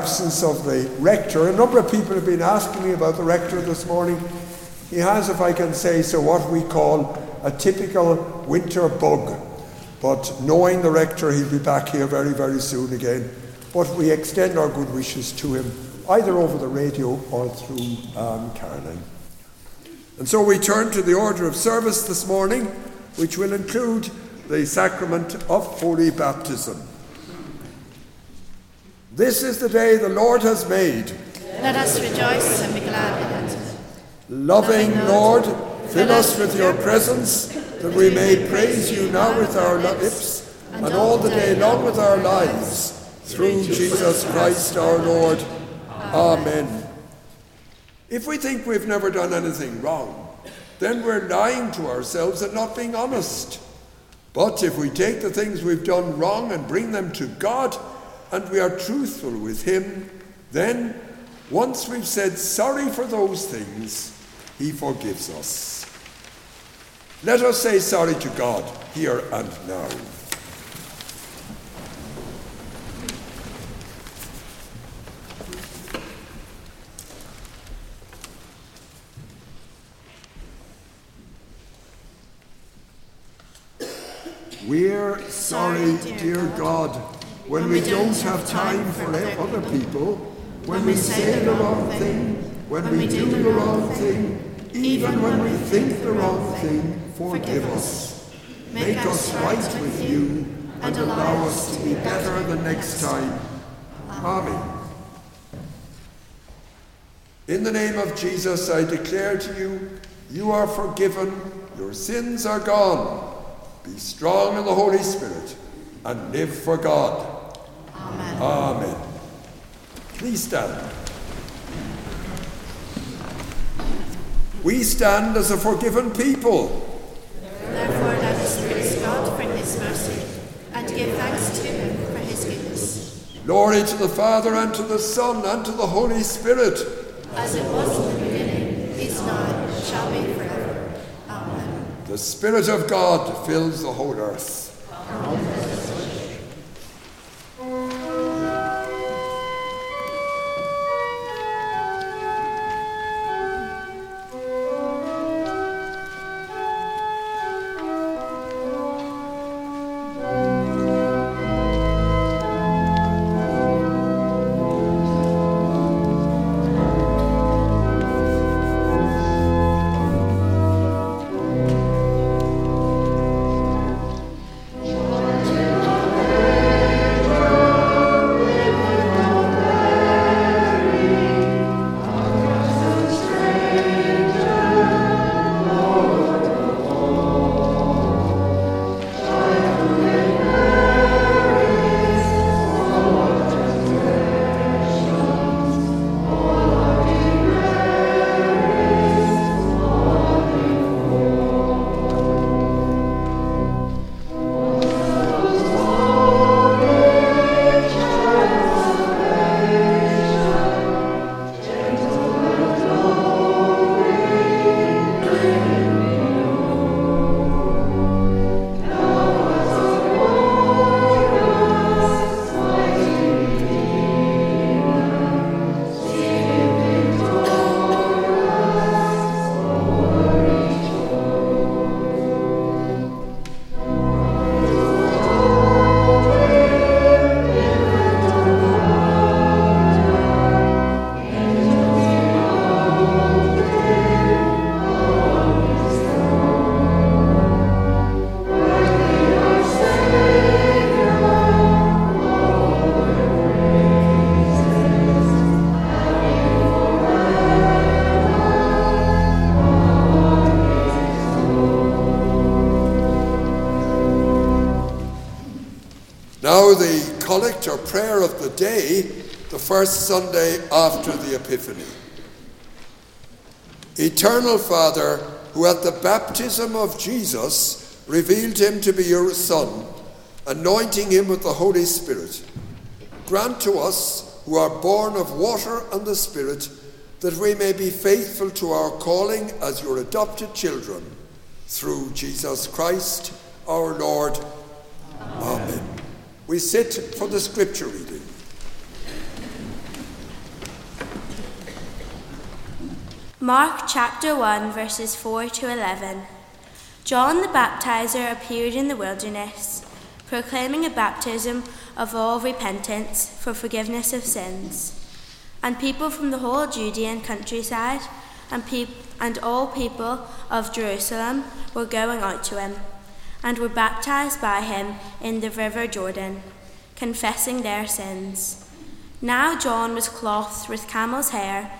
absence of the rector. A number of people have been asking me about the rector this morning. He has, if I can say so, what we call a typical winter bug. But knowing the rector, he'll be back here very, very soon again. But we extend our good wishes to him, either over the radio or through um, Caroline. And so we turn to the order of service this morning, which will include the sacrament of holy baptism. This is the day the Lord has made. Let us rejoice and be glad in it. Loving Lord, fill us with your presence, that we may praise you now with our lips, and all the day long with our lives, through Jesus Christ our Lord. Amen. If we think we've never done anything wrong, then we're lying to ourselves and not being honest. But if we take the things we've done wrong and bring them to God, and we are truthful with Him, then once we've said sorry for those things, He forgives us. Let us say sorry to God here and now. We're sorry, dear God, when we don't have time for other people, when we say the wrong thing, when we do the wrong thing, even when we think the wrong thing, forgive us. Make us right with you and allow us to be better the next time. Amen. In the name of Jesus, I declare to you, you are forgiven, your sins are gone. Be strong in the Holy Spirit and live for God. Amen. Amen. Please stand. We stand as a forgiven people. Therefore, let us praise God for his mercy and give thanks to him for his goodness. Glory to the Father, and to the Son, and to the Holy Spirit. As it was in the beginning, is now, and shall be forever. Amen. The Spirit of God fills the whole earth. Now, day, the first Sunday after the Epiphany. Eternal Father, who at the baptism of Jesus revealed him to be your Son, anointing him with the Holy Spirit, grant to us, who are born of water and the Spirit, that we may be faithful to our calling as your adopted children, through Jesus Christ our Lord. Amen. Amen. We sit for the scripture reading. Mark chapter 1, verses 4 to 11. John the Baptizer appeared in the wilderness, proclaiming a baptism of all repentance for forgiveness of sins. And people from the whole Judean countryside and, peop- and all people of Jerusalem were going out to him, and were baptized by him in the river Jordan, confessing their sins. Now John was clothed with camel's hair,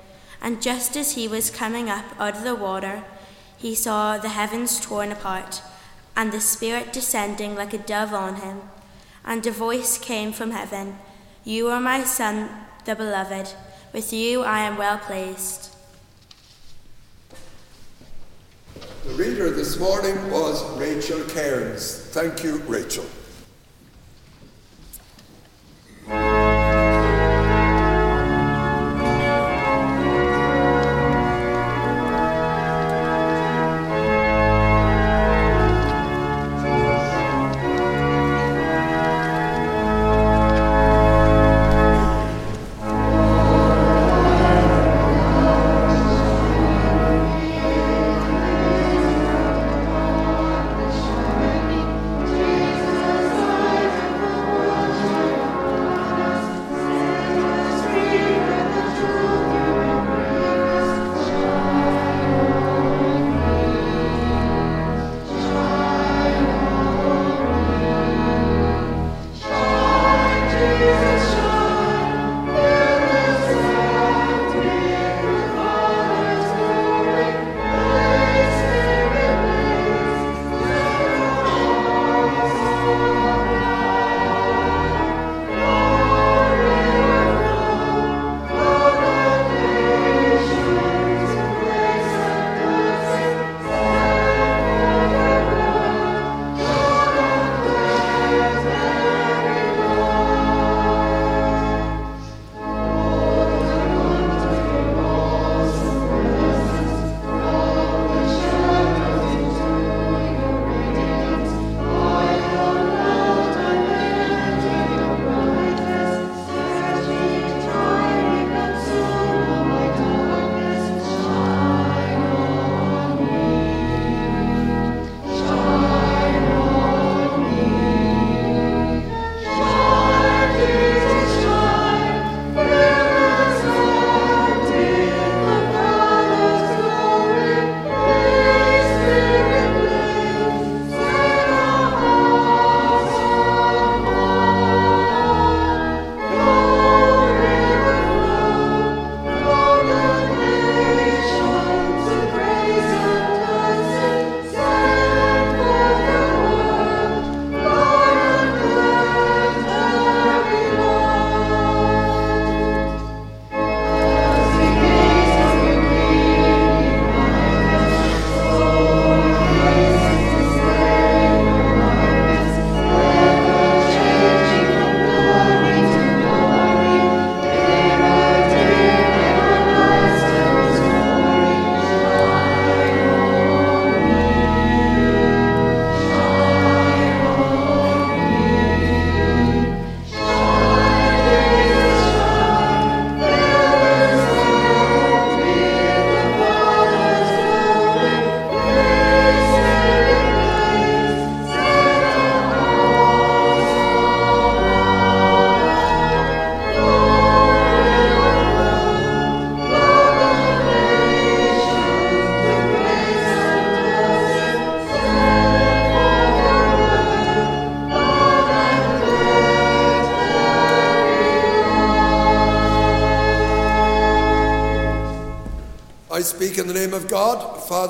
And just as he was coming up out of the water, he saw the heavens torn apart and the Spirit descending like a dove on him. And a voice came from heaven You are my Son, the Beloved. With you I am well pleased. The reader this morning was Rachel Cairns. Thank you, Rachel.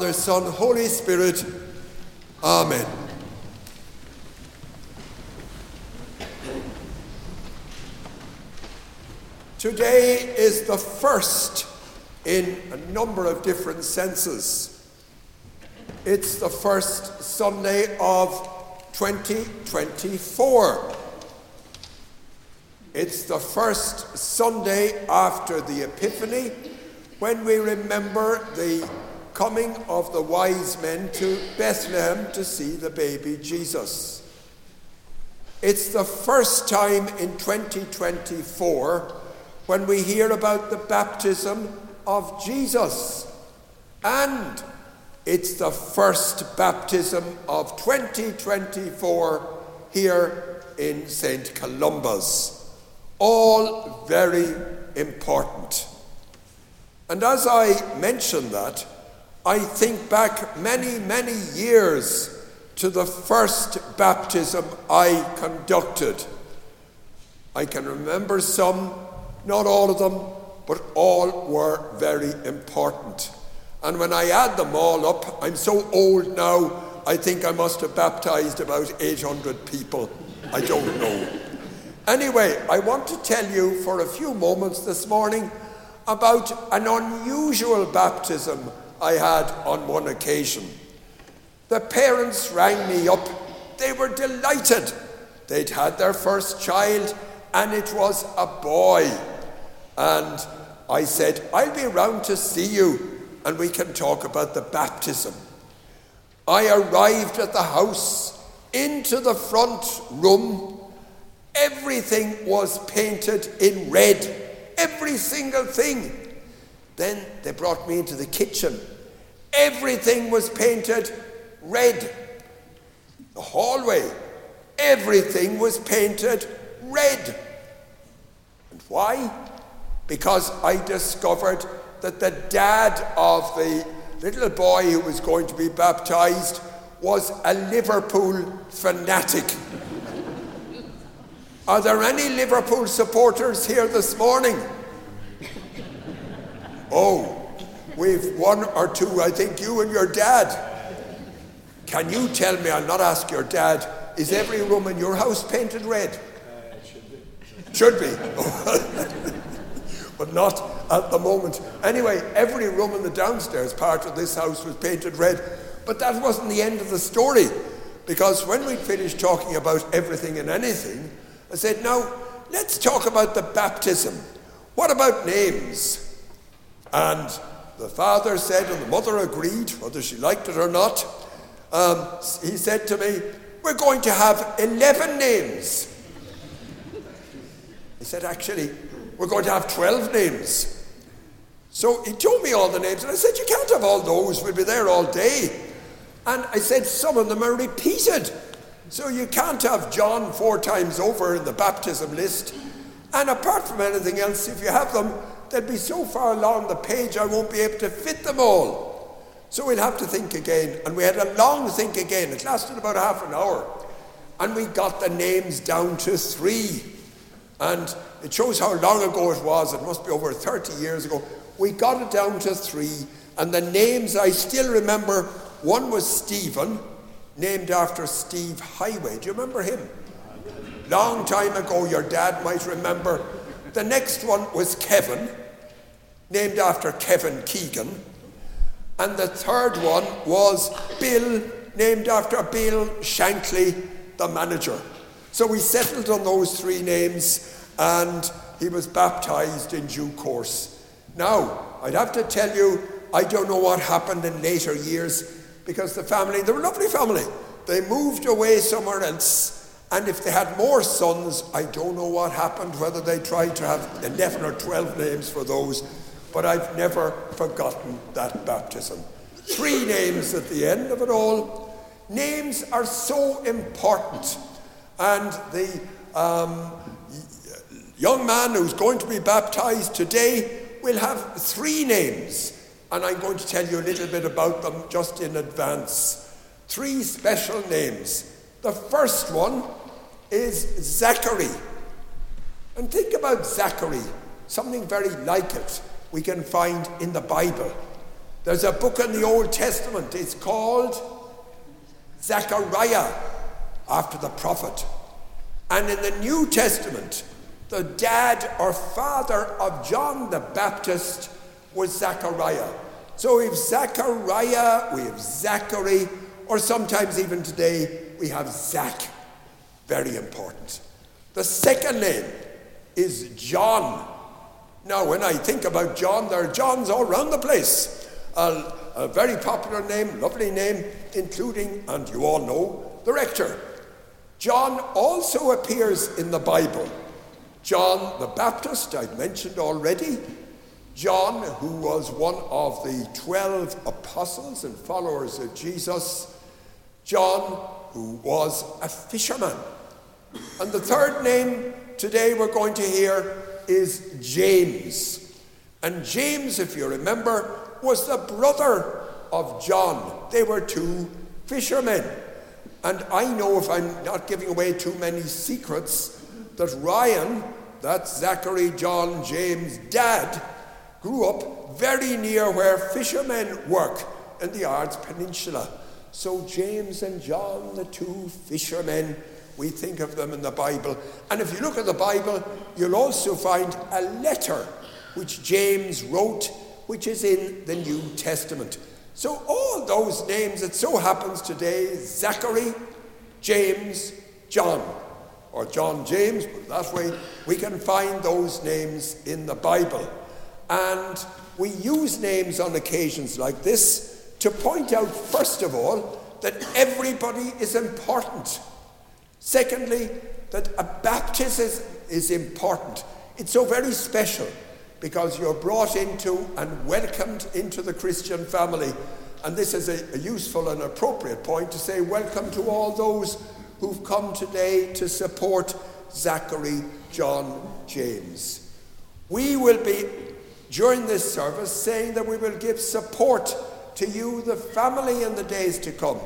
Father, Son, Holy Spirit. Amen. Today is the first in a number of different senses. It's the first Sunday of 2024. It's the first Sunday after the Epiphany when we remember the coming of the wise men to Bethlehem to see the baby Jesus. It's the first time in 2024 when we hear about the baptism of Jesus. And it's the first baptism of 2024 here in St. Columba's. All very important. And as I mention that, I think back many, many years to the first baptism I conducted. I can remember some not all of them, but all were very important. And when I add them all up, I'm so old now, I think I must have baptized about 800 people. I don't know. Anyway, I want to tell you for a few moments this morning about an unusual baptism I had on one occasion. The parents rang me up. They were delighted. They'd had their first child, and it was a boy. And I said, I'll be around to see you and we can talk about the baptism. I arrived at the house, into the front room. Everything was painted in red, every single thing. Then they brought me into the kitchen. Everything was painted red. The hallway, everything was painted red. And why? because I discovered that the dad of the little boy who was going to be baptized was a Liverpool fanatic. Are there any Liverpool supporters here this morning? Oh, we've one or two, I think you and your dad. Can you tell me, I'll not ask your dad, is every room in your house painted red? Uh, should be. Should be. but not at the moment. Anyway, every room in the downstairs part of this house was painted red. But that wasn't the end of the story, because when we finished talking about everything and anything, I said, now let's talk about the baptism. What about names? And the father said, and the mother agreed, whether she liked it or not. Um, he said to me, We're going to have 11 names. He said, Actually, we're going to have 12 names. So he told me all the names, and I said, You can't have all those, we'll be there all day. And I said, Some of them are repeated. So you can't have John four times over in the baptism list. And apart from anything else, if you have them, they'll be so far along the page I won't be able to fit them all. So we'll have to think again. And we had a long think again. It lasted about half an hour. And we got the names down to three. And it shows how long ago it was. It must be over 30 years ago. We got it down to three, and the names I still remember one was Stephen, named after Steve Heighway. Do you remember him? Long time ago, your dad might remember. The next one was Kevin, named after Kevin Keegan. And the third one was Bill, named after Bill Shankly, the manager. So we settled on those three names and he was baptized in due course. Now, I'd have to tell you, I don't know what happened in later years because the family, they were a lovely family. They moved away somewhere else. And if they had more sons, I don't know what happened, whether they tried to have 11 or 12 names for those, but I've never forgotten that baptism. Three names at the end of it all. Names are so important. And the um, young man who's going to be baptized today will have three names, and I'm going to tell you a little bit about them just in advance. Three special names. The first one is Zachary. And think about Zachary, something very like it we can find in the Bible. There's a book in the Old Testament, it's called Zechariah, after the prophet. And in the New Testament, the dad or father of John the Baptist was Zechariah. So we have Zechariah, we have Zachary, or sometimes even today we have Zach. Very important. The second name is John. Now, when I think about John, there are Johns all around the place. A, a very popular name, lovely name, including, and you all know, the rector. John also appears in the Bible. John the Baptist, I've mentioned already. John, who was one of the 12 apostles and followers of Jesus. John, who was a fisherman. And the third name today we're going to hear is James. And James, if you remember, was the brother of John. They were two fishermen. And I know if I'm not giving away too many secrets, that Ryan, that's Zachary, John, James' dad, grew up very near where fishermen work in the Ards Peninsula. So James and John, the two fishermen, we think of them in the Bible. And if you look at the Bible, you'll also find a letter which James wrote, which is in the New Testament. So all those names, it so happens today, Zachary, James, John, or John James, but that way we can find those names in the Bible. And we use names on occasions like this to point out, first of all, that everybody is important. Secondly, that a baptism is important. It's so very special because you're brought into and welcomed into the Christian family. And this is a, a, useful and appropriate point to say welcome to all those who've come today to support Zachary John James. We will be, during this service, saying that we will give support to you, the family, in the days to come.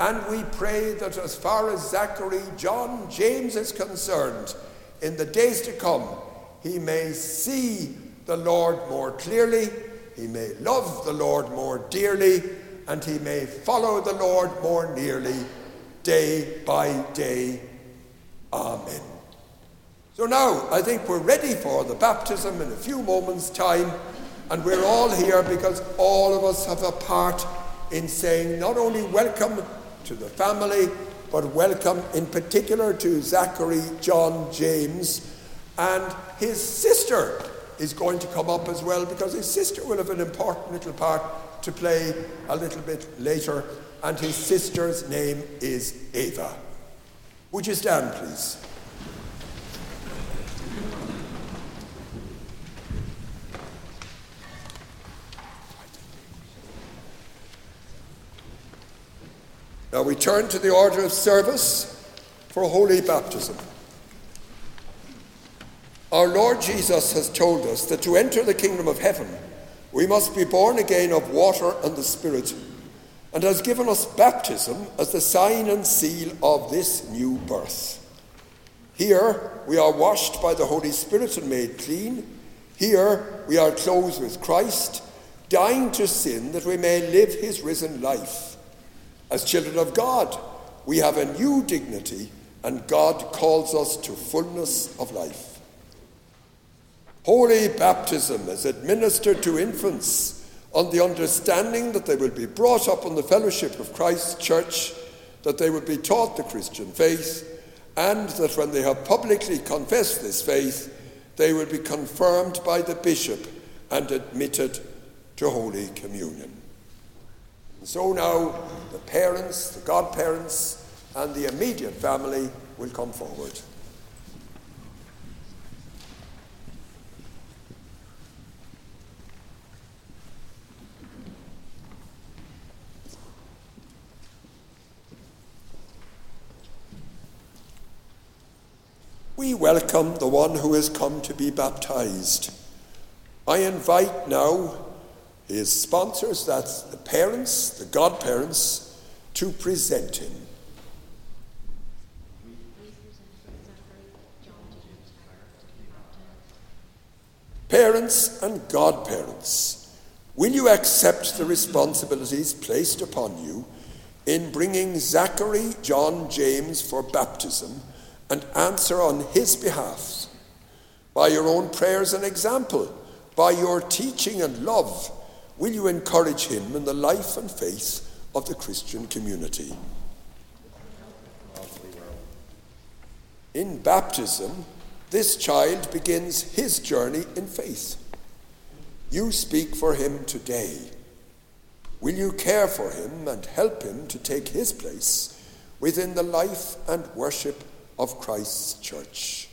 And we pray that as far as Zachary, John, James is concerned, in the days to come, he may see the Lord more clearly, he may love the Lord more dearly, and he may follow the Lord more nearly day by day. Amen. So now I think we're ready for the baptism in a few moments' time, and we're all here because all of us have a part in saying not only welcome to the family, but welcome in particular to Zachary John James. And his sister is going to come up as well because his sister will have an important little part to play a little bit later. And his sister's name is Ava. Would you stand, please? Now we turn to the order of service for holy baptism. Our Lord Jesus has told us that to enter the kingdom of heaven, we must be born again of water and the Spirit, and has given us baptism as the sign and seal of this new birth. Here we are washed by the Holy Spirit and made clean. Here we are clothed with Christ, dying to sin that we may live his risen life. As children of God, we have a new dignity, and God calls us to fullness of life. Holy baptism is administered to infants on the understanding that they will be brought up in the fellowship of Christ's church, that they will be taught the Christian faith, and that when they have publicly confessed this faith, they will be confirmed by the bishop and admitted to Holy Communion. So now the parents, the godparents, and the immediate family will come forward. We welcome the one who has come to be baptized. I invite now his sponsors, that's the parents, the godparents, to present him. Parents and godparents, Will you accept the responsibilities placed upon you in bringing Zachary John James for baptism and answer on his behalf? By your own prayers and example, by your teaching and love, will you encourage him in the life and faith of the Christian community? In baptism, this child begins his journey in faith. You speak for him today. Will you care for him and help him to take his place within the life and worship of Christ's church?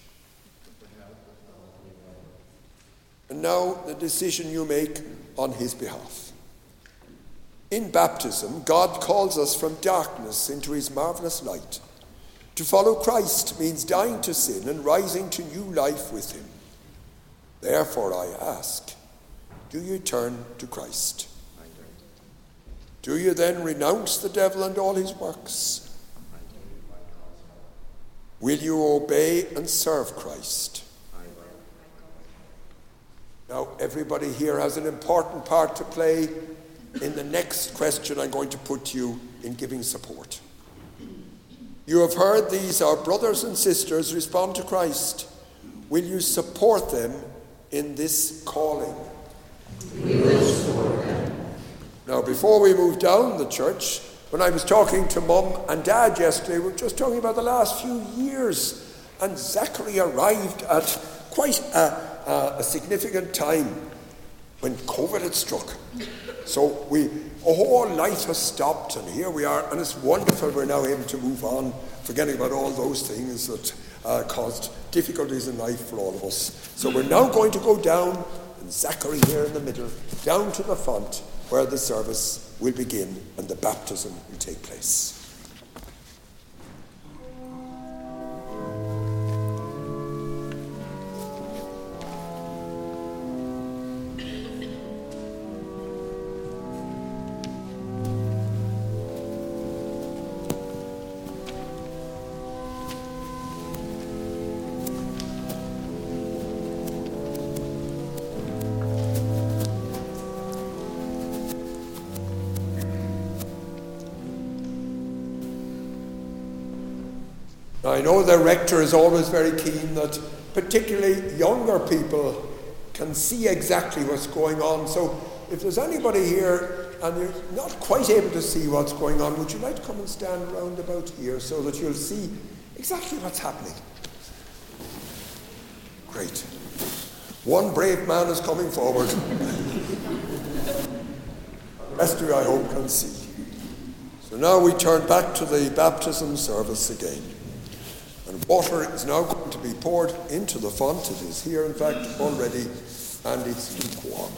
And now the decision you make on his behalf. In baptism, God calls us from darkness into his marvelous light. To follow Christ means dying to sin and rising to new life with him. Therefore, I ask do you turn to Christ? Do you then renounce the devil and all his works? Will you obey and serve Christ? Now, everybody here has an important part to play in the next question I'm going to put to you in giving support. You have heard these, our brothers and sisters, respond to Christ. Will you support them in this calling? We will support them. Now, before we move down the church, when I was talking to mum and dad yesterday, we were just talking about the last few years, and Zachary arrived at quite a, a, a significant time when COVID had struck. So we, a whole life has stopped, and here we are, and it's wonderful we're now able to move on, forgetting about all those things that uh, caused difficulties in life for all of us. So we're now going to go down, and Zachary here in the middle, down to the front where the service will begin and the baptism will take place. Know the rector is always very keen that particularly younger people can see exactly what's going on. So if there's anybody here and you're not quite able to see what's going on, would you like to come and stand around about here so that you'll see exactly what's happening? Great. One brave man is coming forward. rest of you, I hope, can see. So now we turn back to the baptism service again. Water is now going to be poured into the font. It is here, in fact, already, and it's lukewarm.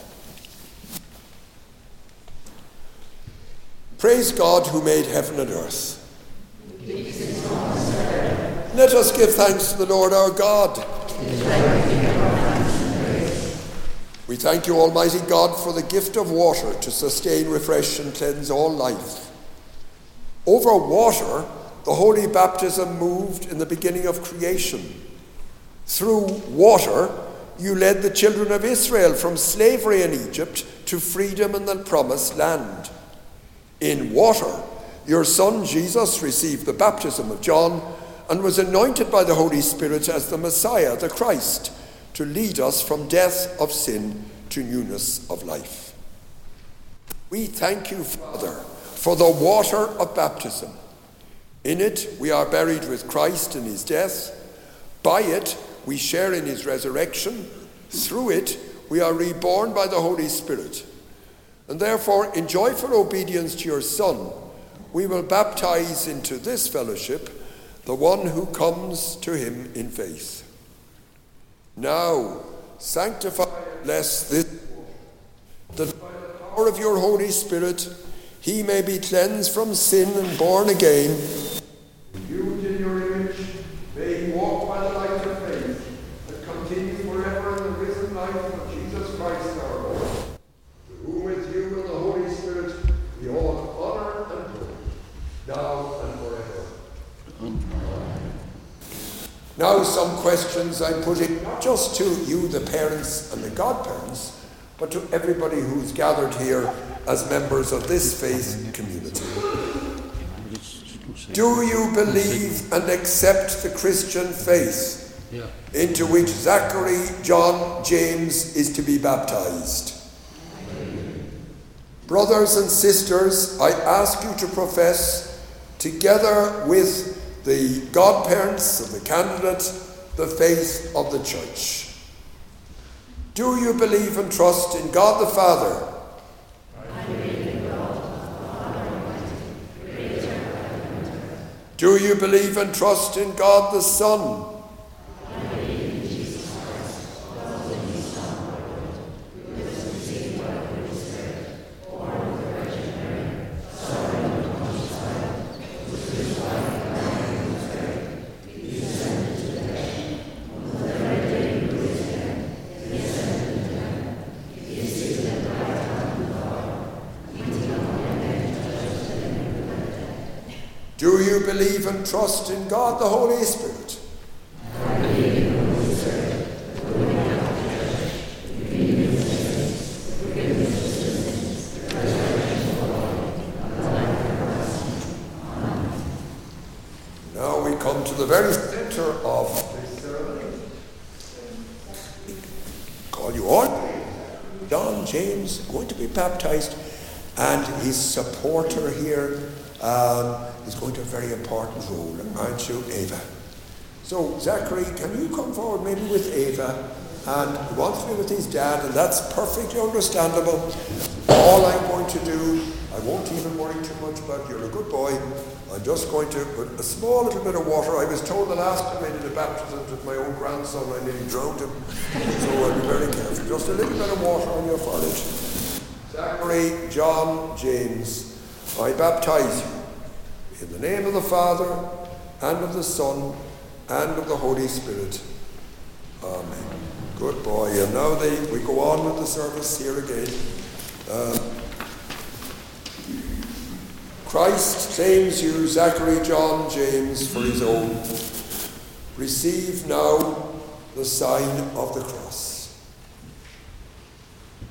Praise God who made heaven and earth. Let us give thanks to the Lord our God. We thank you, Almighty God, for the gift of water to sustain, refresh, and cleanse all life. Over water, the holy baptism moved in the beginning of creation. Through water, you led the children of Israel from slavery in Egypt to freedom in the promised land. In water, your son Jesus received the baptism of John and was anointed by the Holy Spirit as the Messiah, the Christ, to lead us from death of sin to newness of life. We thank you, Father, for the water of baptism. In it, we are buried with Christ in his death. By it, we share in his resurrection. Through it, we are reborn by the Holy Spirit. And therefore, in joyful obedience to your Son, we will baptize into this fellowship the one who comes to him in faith. Now, sanctify and bless this, that by the power of your Holy Spirit, he may be cleansed from sin and born again. Viewed in your image, may he walk by the light of faith and continue forever in the risen life of Jesus Christ our Lord. To whom with you and the Holy Spirit be all honor and glory, now and forever. Now, some questions I'm putting not just to you, the parents and the godparents, but to everybody who's gathered here as members of this faith community. Do you believe and accept the Christian faith into which Zachary John James is to be baptized? Brothers and sisters, I ask you to profess, together with the godparents of the candidate, the faith of the Church. Do you believe and trust in God the Father? Do you believe and trust in God the Son? Do you believe and trust in God the Holy Spirit? Now we come to the very center of this ceremony. Call you on. John James going to be baptized, and his supporter here um, is going to have a very important role, aren't you, Ava? So, Zachary, can you come forward maybe with Ava? And he wants to be with his dad, and that's perfectly understandable. All I'm going to do, I won't even worry too much about you're a good boy. I'm just going to put a small little bit of water. I was told the last time I did a baptism with my own grandson, I nearly drowned him. So I'll be very careful. Just a little bit of water on your forehead. Zachary John James, I baptize you in the name of the Father, and of the Son, and of the Holy Spirit. Amen. Good boy. And now they, we go on with the service here again. Um, Christ claims you, Zachary John James, for his own. Receive now the sign of the cross.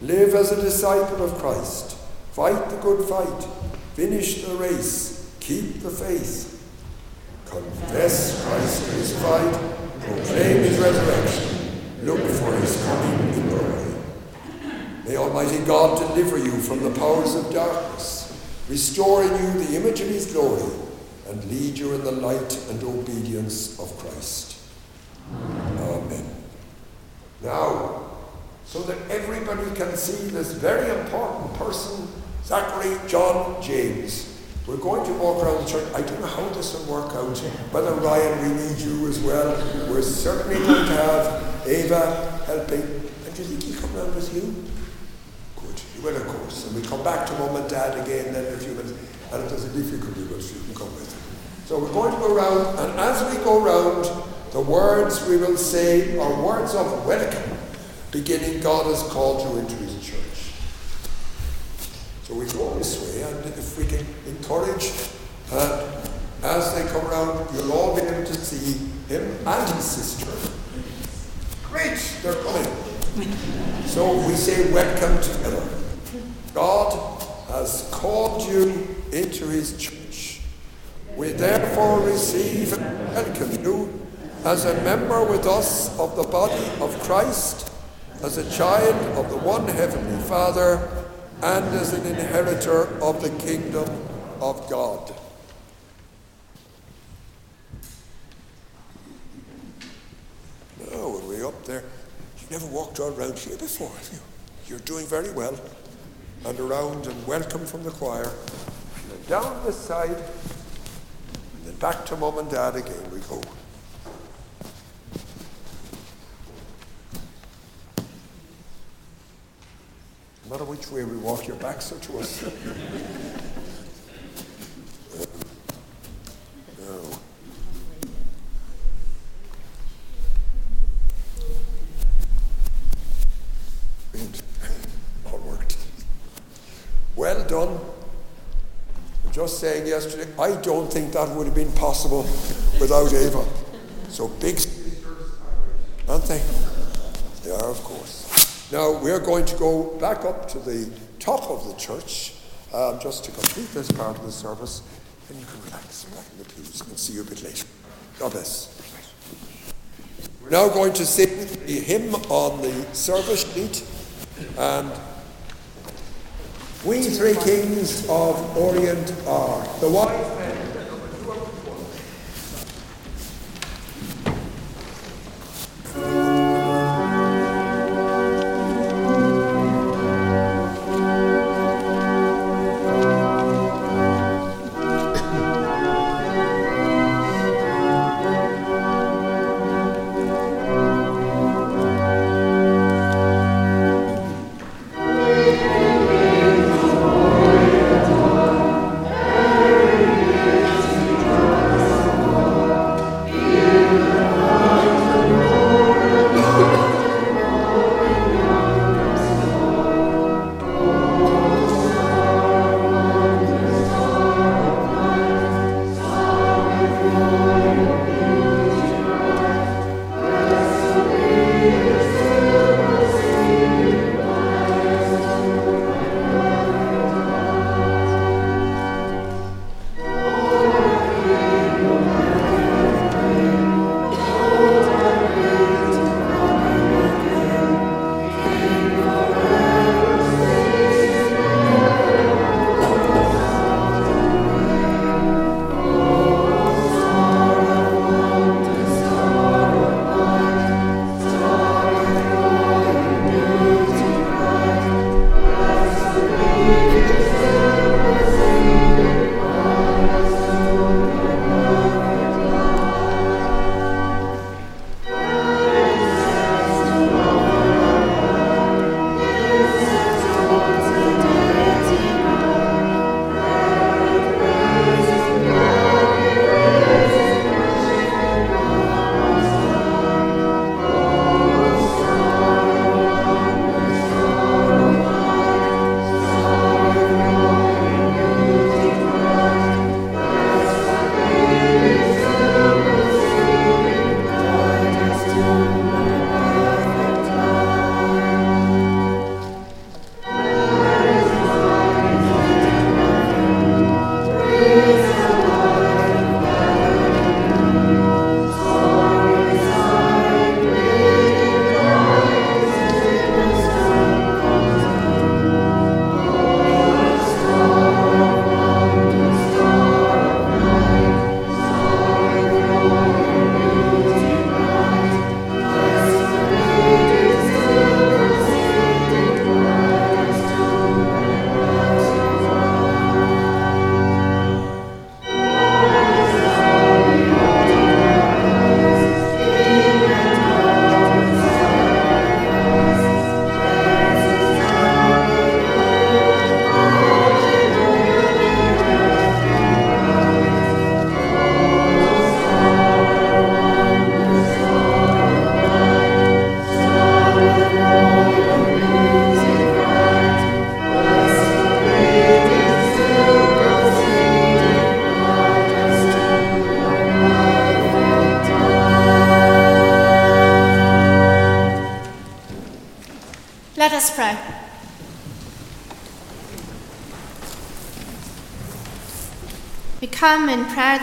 Live as a disciple of Christ. Fight the good fight. Finish the race. Keep the faith. Confess Christ crucified. Proclaim his resurrection. Look for his coming in glory. May Almighty God deliver you from the powers of darkness, restore in you the image of his glory, and lead you in the light and obedience of Christ. Amen. Now, so that everybody can see this very important person, Zachary John James. We're going to walk around the church. I don't know how this will work out. Whether Ryan, we need you as well. We're certainly going to have Ava helping. And do you think he'll come round with you? Good. He will, of course. And we come back to mum and dad again then in a few minutes. And if there's a difficulty, well, you can come with. So we're going to go round, and as we go round, the words we will say are words of welcome, beginning God has called you into. So we go this way, and if we can encourage, and as they come around, you'll all be able to see him and his sister. Great, they're coming. So we say welcome together. God has called you into his church. We therefore receive and welcome you as a member with us of the body of Christ, as a child of the one heavenly Father, and as an inheritor of the kingdom of God. When we're up there, You've never walked all around here before, have you? You're doing very well. And around and welcome from the choir. And then down this side, and then back to mum and dad again we go. No matter which way we walk, your backs are to us. All worked. Well done. Just saying yesterday, I don't think that would have been possible without Ava. So big aren't they? They are, of course. Now we're going to go back up to the top of the church um, just to complete this part of the service. And you can relax back in the pews and see you a bit later. God bless. We're now going to sing the hymn on the service sheet and we three kings of Orient are the wise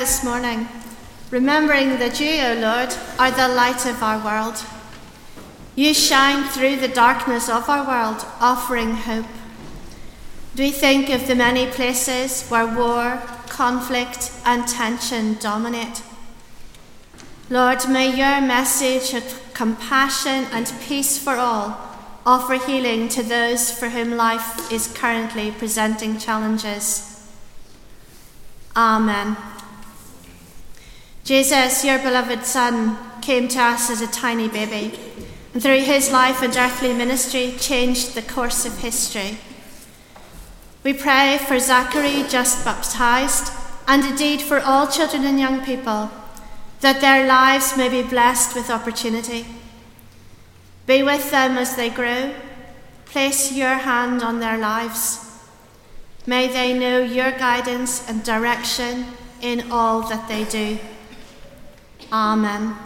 this morning, remembering that you, O Lord, are the light of our world. You shine through the darkness of our world, offering hope. Do we think of the many places where war, conflict, and tension dominate? Lord, may your message of compassion and peace for all offer healing to those for whom life is currently presenting challenges. Amen. Jesus, your beloved Son, came to us as a tiny baby, and through his life and earthly ministry, changed the course of history. We pray for Zachary, just baptized, and indeed for all children and young people, that their lives may be blessed with opportunity be with them as they grow. Place your hand on their lives. May they know your guidance and direction in all that they do. Amen.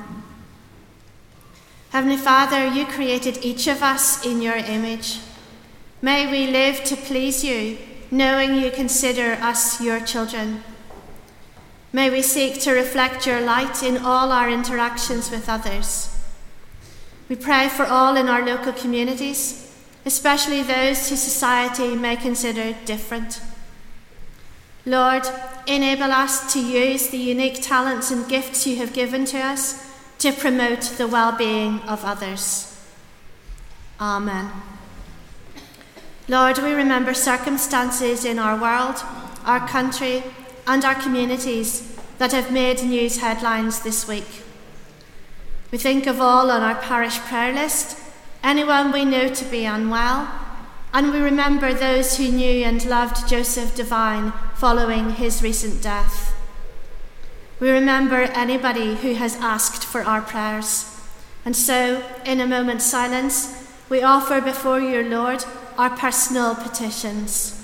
Heavenly Father, you created each of us in your image. May we live to please you, knowing you consider us your children. May we seek to reflect your light in all our interactions with others. We pray for all in our local communities, especially those whose society may consider different. Lord, enable us to use the unique talents and gifts you have given to us to promote the well being of others. Amen. Lord, we remember circumstances in our world, our country, and our communities that have made news headlines this week. We think of all on our parish prayer list, anyone we know to be unwell, and we remember those who knew and loved Joseph Devine following his recent death. We remember anybody who has asked for our prayers. And so, in a moment's silence, we offer before your Lord our personal petitions.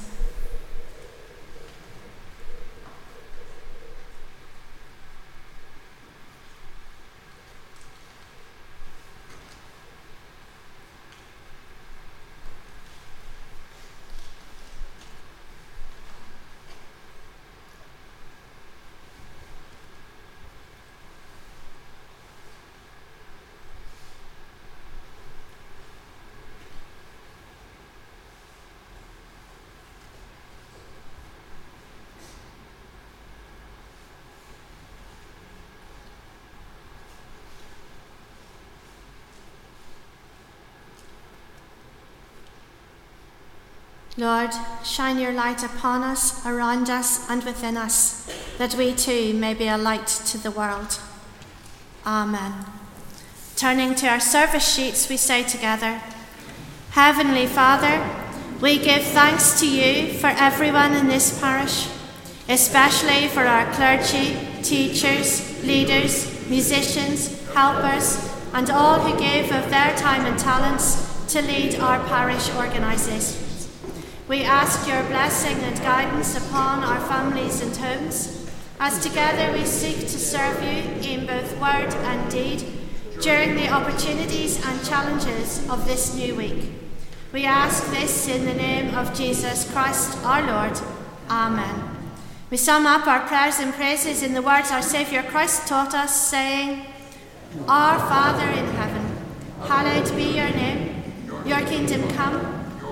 Lord, shine your light upon us, around us, and within us, that we too may be a light to the world. Amen. Turning to our service sheets, we say together Heavenly Father, we give thanks to you for everyone in this parish, especially for our clergy, teachers, leaders, musicians, helpers, and all who give of their time and talents to lead our parish organisations. We ask your blessing and guidance upon our families and homes, as together we seek to serve you in both word and deed during the opportunities and challenges of this new week. We ask this in the name of Jesus Christ our Lord. Amen. We sum up our prayers and praises in the words our Saviour Christ taught us, saying, Our Father in heaven, hallowed be your name, your kingdom come.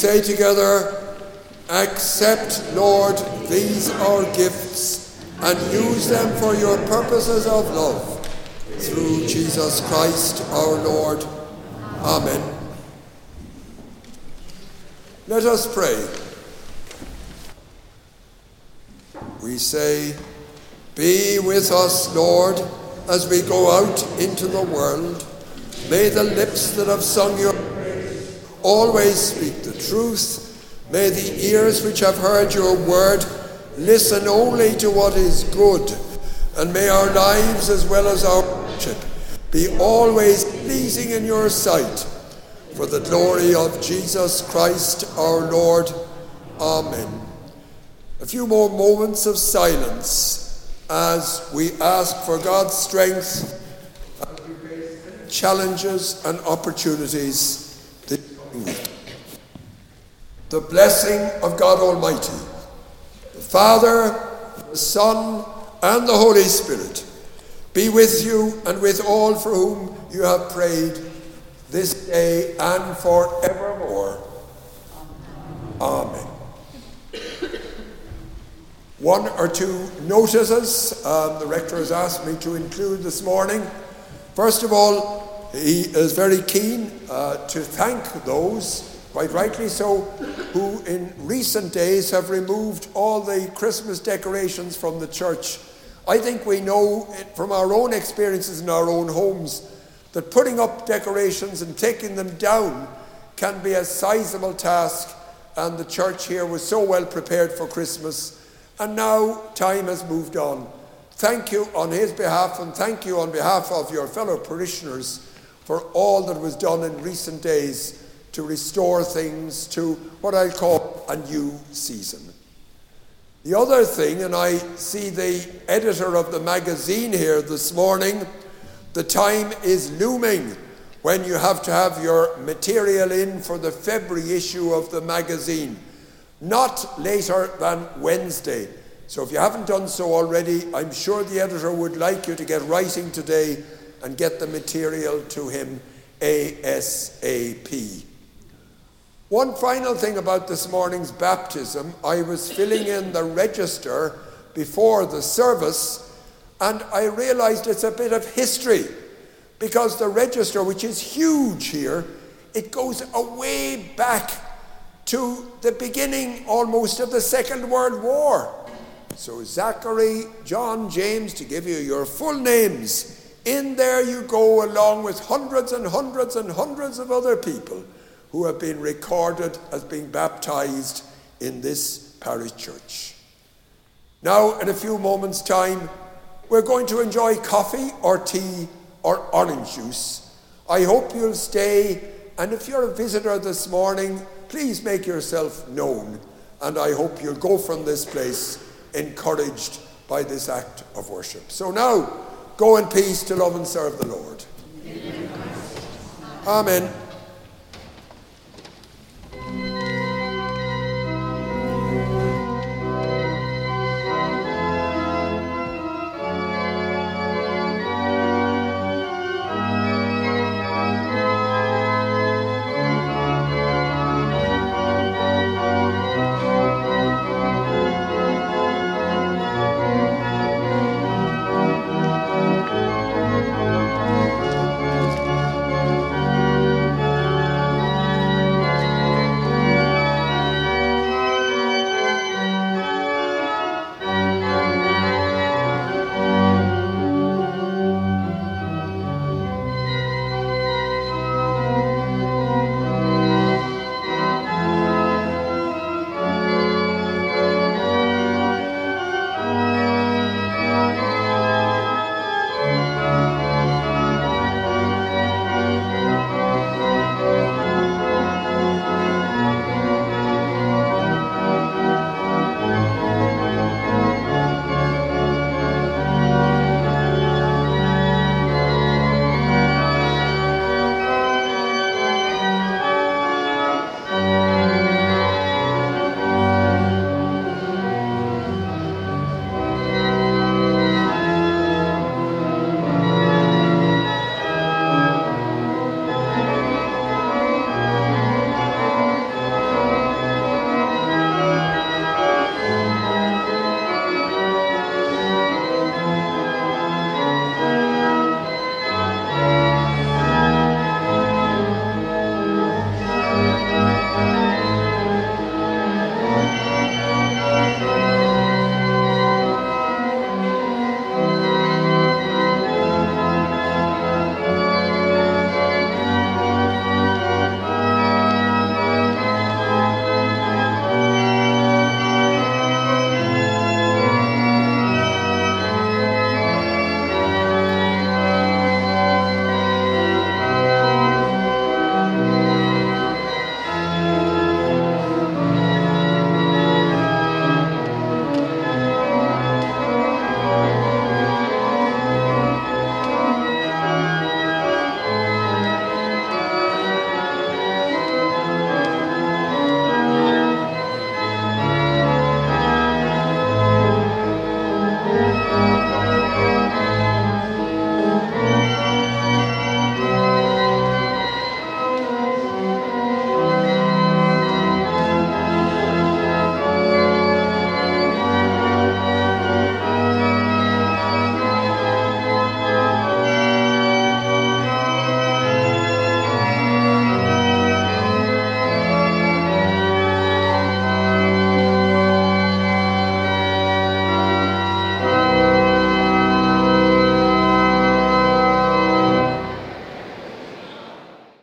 Say together, Accept, Lord, these our gifts and use them for your purposes of love. Through Jesus Christ our Lord. Amen. Let us pray. We say, Be with us, Lord, as we go out into the world. May the lips that have sung your always speak the truth May the ears which have heard your word listen only to what is good, and may our lives as well as our worship be always pleasing in your sight. For the glory of Jesus Christ our Lord. Amen. A few more moments of silence as we ask for God's strength challenges and opportunities the blessing of God Almighty, the Father, the Son, and the Holy Spirit be with you and with all for whom you have prayed this day and forevermore. Amen. One or two notices um, the rector has asked me to include this morning. First of all, he is very keen uh, to thank those quite rightly so, who in recent days have removed all the Christmas decorations from the church. I think we know from our own experiences in our own homes that putting up decorations and taking them down can be a sizable task, and the church here was so well prepared for Christmas. And now time has moved on. Thank you on his behalf, and thank you on behalf of your fellow parishioners for all that was done in recent days to restore things to what I call a new season. The other thing, and I see the editor of the magazine here this morning, the time is looming when you have to have your material in for the February issue of the magazine, not later than Wednesday. So if you haven't done so already, I'm sure the editor would like you to get writing today and get the material to him ASAP. One final thing about this morning's baptism I was filling in the register before the service, and I realized it's a bit of history because the register, which is huge here, it goes away back to the beginning almost of the Second World War. So, Zachary, John, James, to give you your full names, in there you go along with hundreds and hundreds and hundreds of other people who have been recorded as being baptized in this parish church. Now, in a few moments' time, we're going to enjoy coffee or tea or orange juice. I hope you'll stay, and if you're a visitor this morning, please make yourself known, and I hope you'll go from this place encouraged by this act of worship. So now, go in peace to love and serve the Lord. Amen.